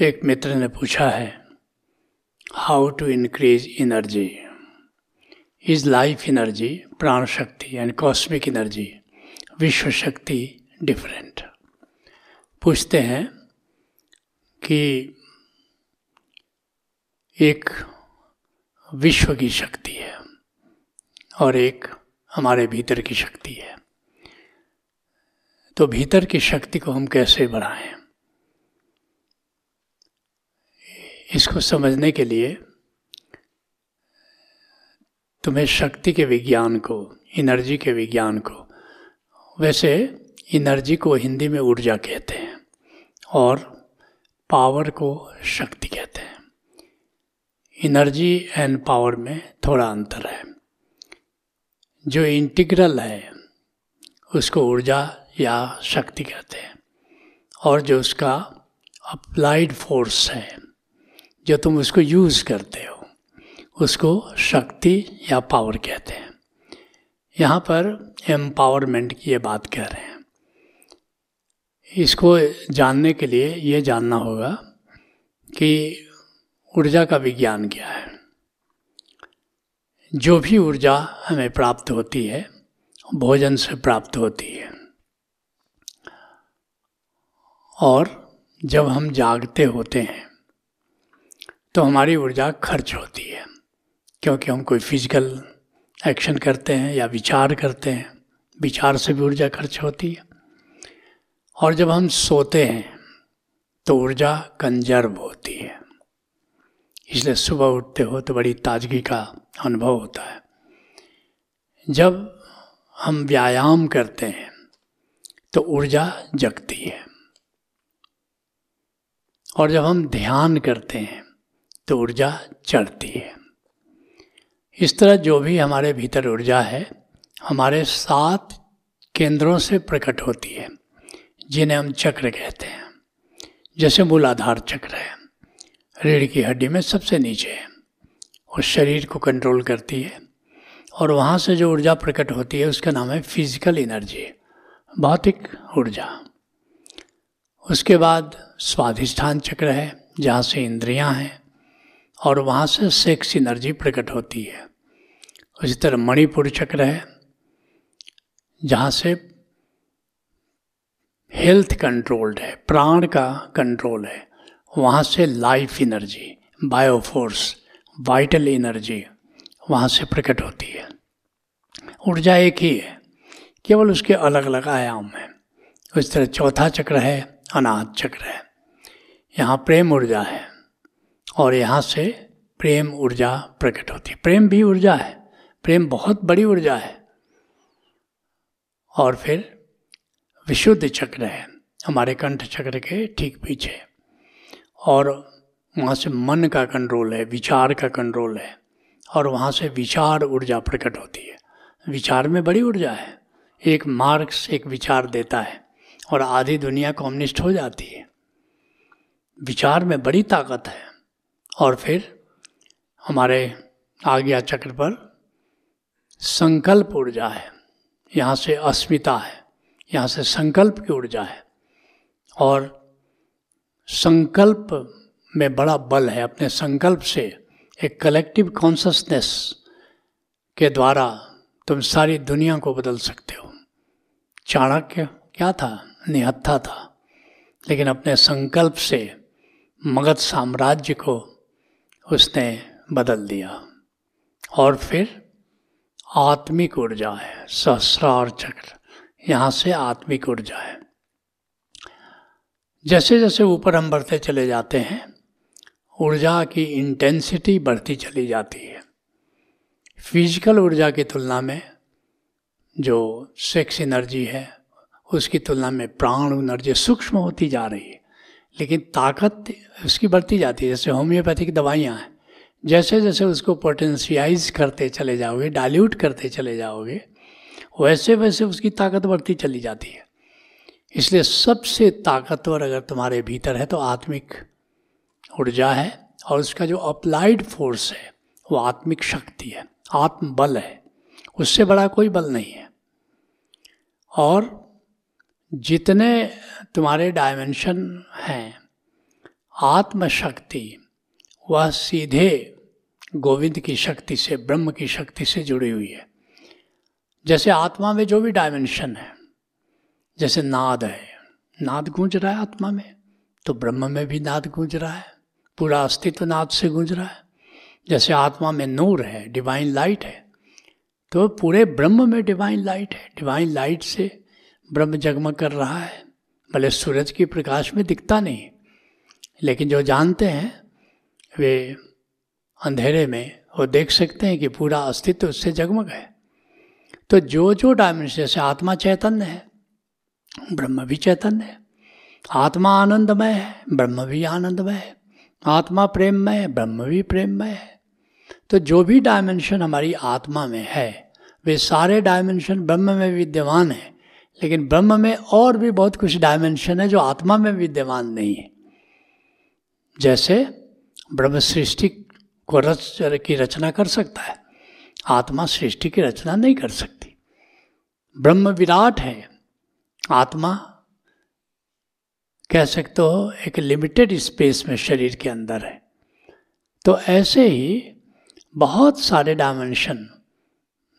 एक मित्र ने पूछा है how to increase energy is life energy प्राण शक्ति एंड कॉस्मिक एनर्जी विश्व शक्ति डिफरेंट पूछते हैं कि एक विश्व की शक्ति है और एक हमारे भीतर की शक्ति है। तो भीतर की शक्ति को हम कैसे बढ़ाएँ? इसको समझने के लिए तुम्हें शक्ति के विज्ञान को, एनर्जी के विज्ञान को, वैसे एनर्जी को हिंदी में ऊर्जा कहते हैं और पावर को शक्ति कहते हैं। एनर्जी एंड पावर में थोड़ा अंतर है। जो इंटीग्रल है, उसको ऊर्जा या शक्ति कहते हैं और जो उसका अप्लाइड फोर्स है जो तुम उसको यूज़ करते हो, उसको शक्ति या पावर कहते हैं। यहाँ पर एम्पावरमेंट की ये बात कह रहे हैं। इसको जानने के लिए ये जानना होगा कि ऊर्जा का विज्ञान क्या है। जो भी ऊर्जा हमें प्राप्त होती है, भोजन से प्राप्त होती है। और जब हम जागते होते हैं तो हमारी ऊर्जा खर्च होती है, क्योंकि हम कोई फ़िज़िकल एक्शन करते हैं या विचार करते हैं, विचार से भी ऊर्जा खर्च होती है। और जब हम सोते हैं तो ऊर्जा कंजर्व होती है। इसलिए सुबह उठते हो तो बड़ी ताजगी का अनुभव होता है। जब हम व्यायाम करते हैं तो ऊर्जा जगती है। और जब हम ध्यान करते हैं तो ऊर्जा चढ़ती है। इस तरह जो भी हमारे भीतर ऊर्जा है, हमारे सात केंद्रों से प्रकट होती है, जिन्हें हम चक्र कहते हैं। जैसे मूलाधार चक्र है, रीढ़ की हड्डी में सबसे नीचे है, और शरीर को कंट्रोल करती है, और वहाँ से जो ऊर्जा प्रकट होती है, उसका नाम है फ़िज़िकल एनर्जी भौतिक ऊर्जा। उसके बाद स्वाधिष्ठान चक्र है, जहाँ से इंद्रियाँ हैं और वहाँ से सेक्स एनर्जी प्रकट होती है। उसी तरह मणिपुर चक्र है, जहाँ से हेल्थ कंट्रोल्ड है, प्राण का कंट्रोल है, वहाँ से life energy, bioforce, vital energy वहाँ से प्रकट होती है। ऊर्जा एक ही है, केवल उसके अलग अलग आयाम हैं। उस तरह चौथा चक्र है, अनाथ चक्र है। यहाँ प्रेम ऊर्जा है। और यहाँ से प्रेम ऊर्जा प्रकट होती है। प्रेम भी ऊर्जा है, प्रेम बहुत बड़ी ऊर्जा है। और फिर विशुद्ध चक्र है, हमारे कंठ चक्र के ठीक पीछे। और वहाँ से मन का कंट्रोल है, विचार का कंट्रोल है, और वहाँ से विचार ऊर्जा प्रकट होती है। विचार में बड़ी ऊर्जा है, एक मार्क्स एक विचार देता है, और आधी दुनिया कम्युनिस्ट हो जाती है। विचार में बड़ी ताकत है और फिर हमारे आज्ञा चक्र पर संकल्प ऊर्जा है यहाँ से अस्मिता है, यहाँ से संकल्प की ऊर्जा है और संकल्प में बड़ा बल है, अपने संकल्प से एक कलेक्टिव कॉन्शसनेस के द्वारा तुम सारी दुनिया को बदल सकते हो। चाणक्य क्या था? निहत्था था। लेकिन अपने संकल्प से मगध साम्राज्य को उसने बदल दिया। और फिर आत्मिक ऊर्जा है, सहस्रार चक्र। यहाँ से आत्मिक ऊर्जा है। जैसे जैसे ऊपर हम बढ़ते चले जाते हैं, ऊर्जा की इंटेंसिटी बढ़ती चली जाती है। फ़िज़िकल ऊर्जा की तुलना में जो सेक्स एनर्जी है, उसकी तुलना में प्राण एनर्जी सूक्ष्म होती जा रही है। लेकिन ताकत उसकी बढ़ती जाती है। जैसे होम्योपैथिक दवाइयाँ हैं। जैसे जैसे उसको पोटेंशियाइज करते चले जाओगे डाल्यूट करते चले जाओगे, वैसे वैसे उसकी ताकत बढ़ती चली जाती है। इसलिए सबसे ताकतवर अगर तुम्हारे भीतर है तो आत्मिक ऊर्जा है और उसका जो अप्लाइड फोर्स है, वो आत्मिक शक्ति है, आत्मबल है। उससे बड़ा कोई बल नहीं है। और जितने तुम्हारे डायमेंशन हैं, आत्मशक्ति, वह सीधे गोविंद की शक्ति से, ब्रह्म की शक्ति से जुड़ी हुई है। जैसे आत्मा में जो भी डायमेंशन है, जैसे नाद है, नाद गूंज रहा है आत्मा में तो ब्रह्म में भी नाद गूंज रहा है, पूरा अस्तित्व नाद से गूंज रहा है। जैसे आत्मा में नूर है डिवाइन लाइट है तो पूरे ब्रह्म में डिवाइन लाइट है डिवाइन लाइट से ब्रह्म जगमग कर रहा है। भले सूरज की प्रकाश में दिखता नहीं, लेकिन जो जानते हैं, वे अंधेरे में, वो देख सकते हैं कि पूरा अस्तित्व उससे जगमग है। तो जो जो डायमेंशन जैसे आत्मा चैतन्य है, ब्रह्म भी चैतन्य है। आत्मा आनंदमय है, ब्रह्म भी आनंदमय है। आत्मा प्रेममय है, ब्रह्म भी प्रेममय है। तो जो भी डायमेंशन हमारी आत्मा में है, वे सारे डायमेंशन ब्रह्म में विद्यमान है। लेकिन ब्रह्म में और भी बहुत कुछ डायमेंशन है जो आत्मा में विद्यमान नहीं है। जैसे ब्रह्म सृष्टि को रच, की रचना कर सकता है, आत्मा सृष्टि की रचना नहीं कर सकती। ब्रह्म विराट है, आत्मा कह सकते हो एक लिमिटेड स्पेस में शरीर के अंदर है। तो ऐसे ही बहुत सारे डायमेंशन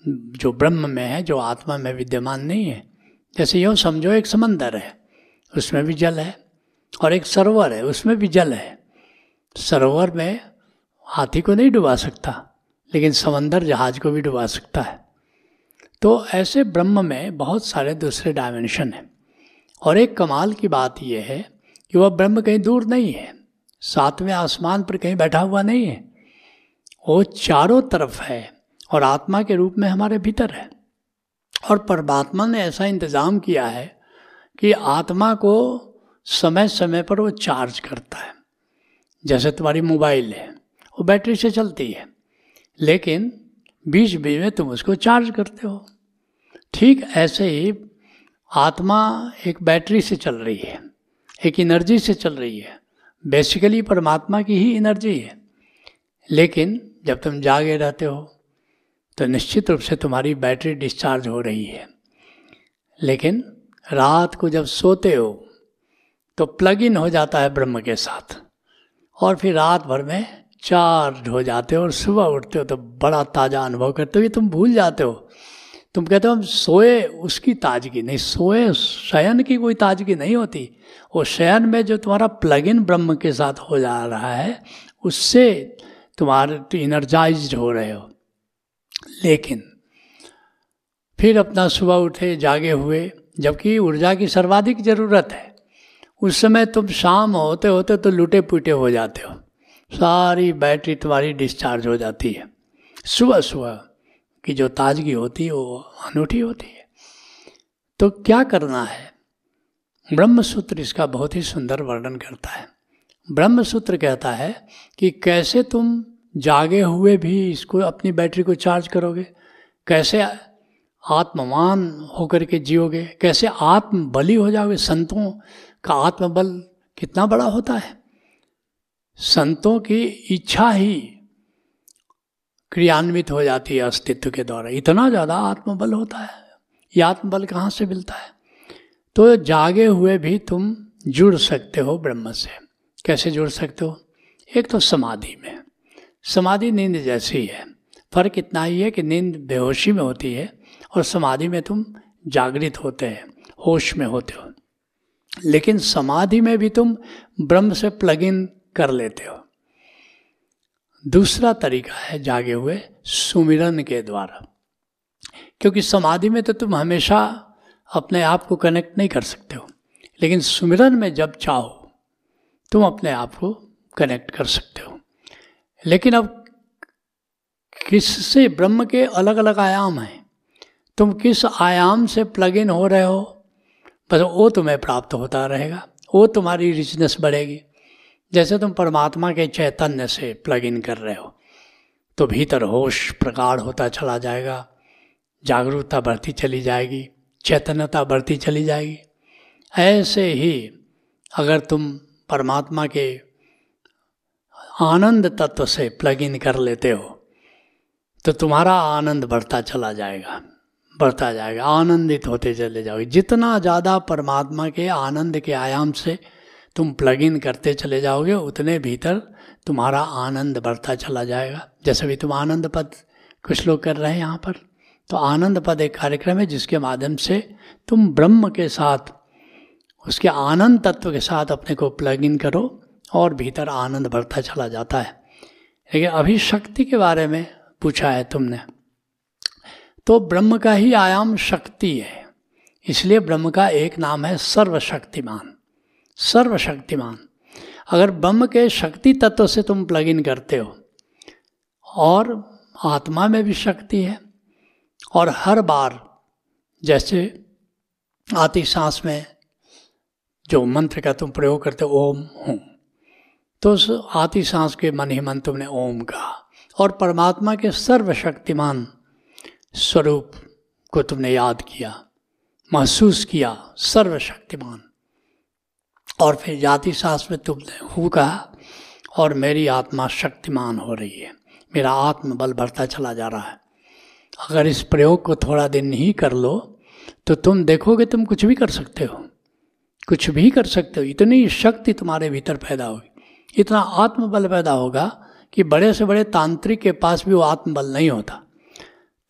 जो ब्रह्म में है, जो आत्मा में विद्यमान नहीं है जैसे यूँ समझो एक समंदर है, उसमें भी जल है और एक सरोवर है, उसमें भी जल है। सरोवर में हाथी को नहीं डुबा सकता, लेकिन समंदर जहाज़ को भी डुबा सकता है। तो ऐसे ब्रह्म में बहुत सारे दूसरे डायमेंशन हैं। और एक कमाल की बात यह है कि वह ब्रह्म कहीं दूर नहीं है, सातवें आसमान पर कहीं बैठा हुआ नहीं है। वो चारों तरफ़ है और आत्मा के रूप में हमारे भीतर है। और परमात्मा ने ऐसा इंतज़ाम किया है कि आत्मा को समय समय पर वो चार्ज करता है। जैसे तुम्हारी मोबाइल है, वो बैटरी से चलती है, लेकिन बीच बीच में तुम उसको चार्ज करते हो। ठीक ऐसे ही आत्मा एक बैटरी से चल रही है, एक एनर्जी से चल रही है। बेसिकली परमात्मा की ही एनर्जी है। लेकिन जब तुम जागे रहते हो तो निश्चित रूप से तुम्हारी बैटरी डिस्चार्ज हो रही है। लेकिन रात को जब सोते हो तो प्लग इन हो जाता है ब्रह्म के साथ। और फिर रात भर में चार्ज हो जाते हो और सुबह उठते हो तो बड़ा ताज़ा अनुभव करते हो ये तुम भूल जाते हो। तुम कहते हो, हम सोए उसकी ताजगी नहीं, सोए शयन की कोई ताजगी नहीं होती। वो शयन में जो तुम्हारा प्लग इन ब्रह्म के साथ हो जा रहा है, उससे तुम्हारे इनर्जाइज हो रहे हो। लेकिन फिर अपना सुबह उठे, जागे हुए, जबकि ऊर्जा की सर्वाधिक ज़रूरत है। उस समय तुम शाम होते होते तो लुटे पुटे हो जाते हो। सारी बैटरी तुम्हारी डिस्चार्ज हो जाती है। सुबह सुबह की जो ताजगी होती है, वो अनूठी होती है। तो क्या करना है? ब्रह्म सूत्र इसका बहुत ही सुंदर वर्णन करता है। ब्रह्म सूत्र कहता है कि कैसे तुम जागे हुए भी इसको, अपनी बैटरी को चार्ज करोगे? कैसे आत्मवान होकर के जियोगे? कैसे आत्म बली हो जाओगे? संतों का आत्मबल कितना बड़ा होता है? संतों की इच्छा ही क्रियान्वित हो जाती है अस्तित्व के द्वारा। इतना ज़्यादा आत्मबल होता है। ये आत्मबल कहाँ से मिलता है? तो जागे हुए भी तुम जुड़ सकते हो ब्रह्म से। कैसे जुड़ सकते हो? एक तो समाधि में। समाधि नींद जैसी है। फ़र्क इतना ही है कि नींद बेहोशी में होती है और समाधि में तुम जागृत होते हैं, होश में होते हो। लेकिन समाधि में भी तुम ब्रह्म से प्लग इन कर लेते हो। दूसरा तरीका है जागे हुए सुमिरन के द्वारा। क्योंकि समाधि में तो तुम हमेशा अपने आप को कनेक्ट नहीं कर सकते हो, लेकिन सुमिरन में जब चाहो, तुम अपने आप को कनेक्ट कर सकते हो। लेकिन अब किससे? ब्रह्म के अलग अलग आयाम हैं। तुम किस आयाम से प्लग इन हो रहे हो? बस वो तुम्हें प्राप्त होता रहेगा। वो तुम्हारी रिचनेस बढ़ेगी। जैसे तुम परमात्मा के चैतन्य से प्लग इन कर रहे हो तो भीतर होश, प्रगाढ़ होता चला जाएगा। जागरूकता बढ़ती चली जाएगी। चैतन्यता बढ़ती चली जाएगी। ऐसे ही अगर तुम परमात्मा के आनंद तत्व से प्लग इन कर लेते हो तो तुम्हारा आनंद बढ़ता चला जाएगा, बढ़ता जाएगा। आनंदित होते चले जाओगे। जितना ज़्यादा परमात्मा के आनंद के आयाम से तुम प्लग इन करते चले जाओगे, उतने भीतर तुम्हारा आनंद बढ़ता चला जाएगा। जैसे भी तुम आनंद पद कुछ लोग कर रहे हैं यहाँ पर तो आनंद पद एक कार्यक्रम है जिसके माध्यम से तुम ब्रह्म के साथ, उसके आनंद तत्व के साथ अपने को प्लग इन करो। और भीतर आनंद बढ़ता चला जाता है। लेकिन अभी शक्ति के बारे में पूछा है तुमने। तो ब्रह्म का ही आयाम शक्ति है। इसलिए ब्रह्म का एक नाम है सर्वशक्तिमान। सर्वशक्तिमान। अगर ब्रह्म के शक्ति तत्व से तुम प्लग इन करते हो, और आत्मा में भी शक्ति है, और हर बार जैसे आती सांस में जो मंत्र का तुम प्रयोग करते हो, ओम, हूँ तो उस आती सांस के मन ही मन तुमने ओम कहा और परमात्मा के सर्वशक्तिमान स्वरूप को तुमने याद किया, महसूस किया, सर्वशक्तिमान। और फिर जाति सांस में तुमने हु कहा और मेरी आत्मा शक्तिमान हो रही है, मेरा आत्मबल बढ़ता चला जा रहा है। अगर इस प्रयोग को थोड़ा दिन ही कर लो तो तुम देखोगे तुम कुछ भी कर सकते हो, कुछ भी कर सकते हो, इतनी शक्ति तुम्हारे भीतर पैदा होगी। इतना आत्मबल पैदा होगा कि बड़े से बड़े तांत्रिक के पास भी वो आत्मबल नहीं होता।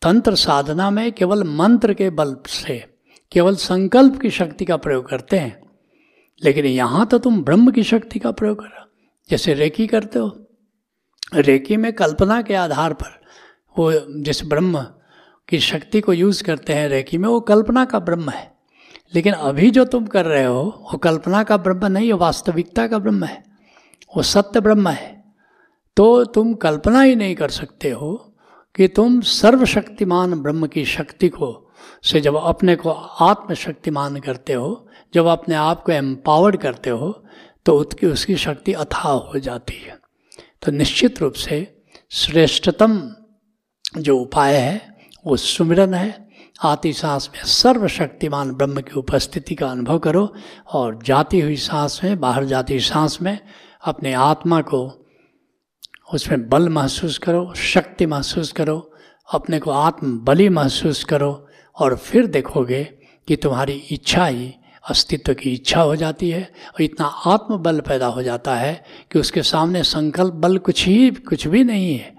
तंत्र साधना में केवल मंत्र के बल से, केवल संकल्प की शक्ति का प्रयोग करते हैं। लेकिन यहाँ तो तुम ब्रह्म की शक्ति का प्रयोग कर जैसे रेकी करते हो, रेकी में कल्पना के आधार पर वो जिस ब्रह्म की शक्ति को यूज़ करते हैं रेकी में, वो कल्पना का ब्रह्म है। लेकिन अभी जो तुम कर रहे हो, वो कल्पना का ब्रह्म नहीं है वास्तविकता का ब्रह्म है। वो सत्य ब्रह्म है। तो तुम कल्पना ही नहीं कर सकते हो कि तुम सर्वशक्तिमान ब्रह्म की शक्ति को से जब अपने को आत्मशक्तिमान करते हो, जब अपने आप को एम्पावर्ड करते हो तो उसकी उसकी शक्ति अथाह हो जाती है। तो निश्चित रूप से श्रेष्ठतम जो उपाय है, वो सुमिरन है। आती सांस में सर्वशक्तिमान ब्रह्म की उपस्थिति का अनुभव करो और जाती हुई सांस में, बाहर जाती हुई सांस में अपने आत्मा को उसमें बल महसूस करो, शक्ति महसूस करो, अपने को आत्म बलि महसूस करो और फिर देखोगे कि तुम्हारी इच्छा ही अस्तित्व की इच्छा हो जाती है और इतना आत्मबल पैदा हो जाता है कि उसके सामने संकल्प बल कुछ ही, कुछ भी नहीं है।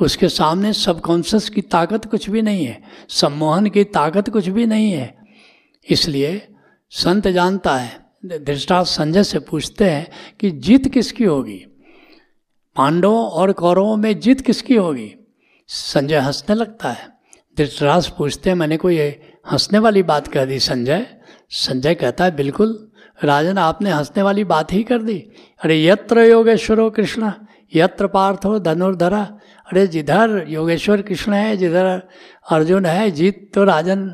उसके सामने सबकॉन्शस की ताकत कुछ भी नहीं है, सम्मोहन की ताकत कुछ भी नहीं है। इसलिए संत जानता है धृष्टार्थ संजय से पूछते हैं कि जीत किसकी होगी? पांडवों और कौरवों में जीत किसकी होगी? संजय हंसने लगता है। धृष्टराज पूछते हैं, मैंने कोई हंसने वाली बात कह दी संजय? संजय कहता है, बिल्कुल। राजन, आपने हंसने वाली बात ही कर दी। अरे, यत्र योगेश्वरो कृष्ण, यत्र पार्थो धनुर्धरा। अरे, जिधर योगेश्वर कृष्ण है, जिधर अर्जुन है, जीत तो राजन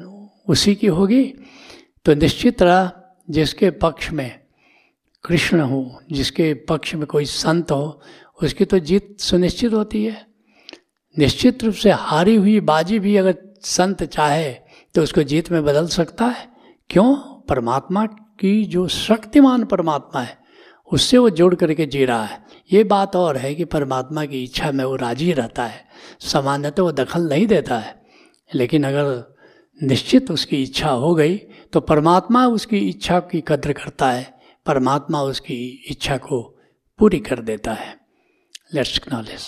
उसी की होगी। तो निश्चित रहा जिसके पक्ष में कृष्ण हो, जिसके पक्ष में कोई संत हो, उसकी तो जीत सुनिश्चित होती है। निश्चित रूप से हारी हुई बाजी भी अगर संत चाहे तो उसको जीत में बदल सकता है। क्यों? परमात्मा की जो शक्तिमान परमात्मा है, उससे वो जोड़ करके जी रहा है। ये बात और है कि परमात्मा की इच्छा में वो राज़ी रहता है। सामान्यतः वो दखल नहीं देता है। लेकिन अगर निश्चित उसकी इच्छा हो गई तो परमात्मा उसकी इच्छा की कद्र करता है, परमात्मा उसकी इच्छा को पूरी कर देता है। Let's knowledge